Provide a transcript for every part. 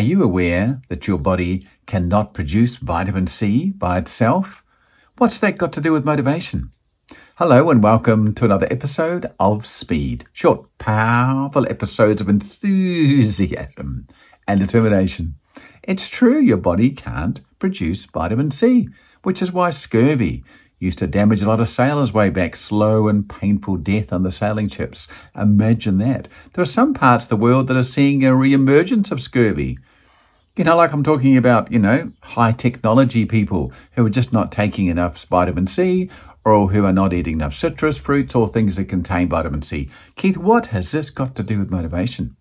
Are you aware that your body cannot produce vitamin C by itself? What's that got to do with motivation? Hello and welcome to another episode of Speed. Short, powerful episodes of enthusiasm and determination. It's true your body can't produce vitamin C, which is why scurvy used to damage a lot of sailors way back, slow and painful death on the sailing ships. Imagine that. There are some parts of the world that are seeing a re-emergence of scurvy. You know, like I'm talking about, you know, high technology people who are just not taking enough vitamin C or who are not eating enough citrus fruits or things that contain vitamin C. Keith, what has this got to do with motivation?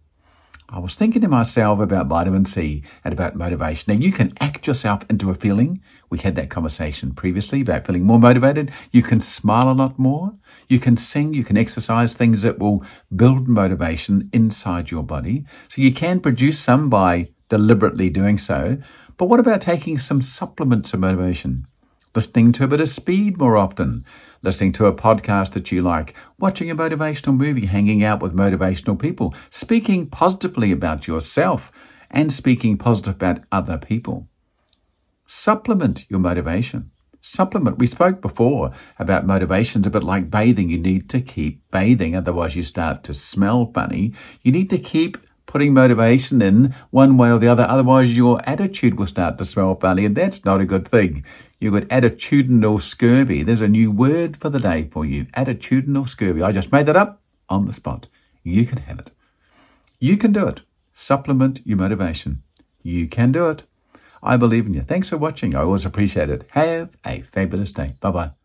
I was thinking to myself about vitamin C and about motivation. Now, you can act yourself into a feeling. We had that conversation previously about feeling more motivated. You can smile a lot more. You can sing. You can exercise things that will build motivation inside your body. So you can produce some by deliberately doing so. But what about taking some supplements of motivation? Listening to a bit of speed more often, listening to a podcast that you like, watching a motivational movie, hanging out with motivational people, speaking positively about yourself, and speaking positive about other people. Supplement your motivation. Supplement. We spoke before about motivations a bit like bathing. You need to keep bathing, otherwise, you start to smell funny. You need to keep putting motivation in one way or the other, otherwise, your attitude will start to smell funny, and that's not a good thing. You've got attitudinal scurvy. There's a new word for the day for you attitudinal scurvy. I just made that up on the spot. You can have it. You can do it. Supplement your motivation. You can do it. I believe in you. Thanks for watching. I always appreciate it. Have a fabulous day. Bye bye.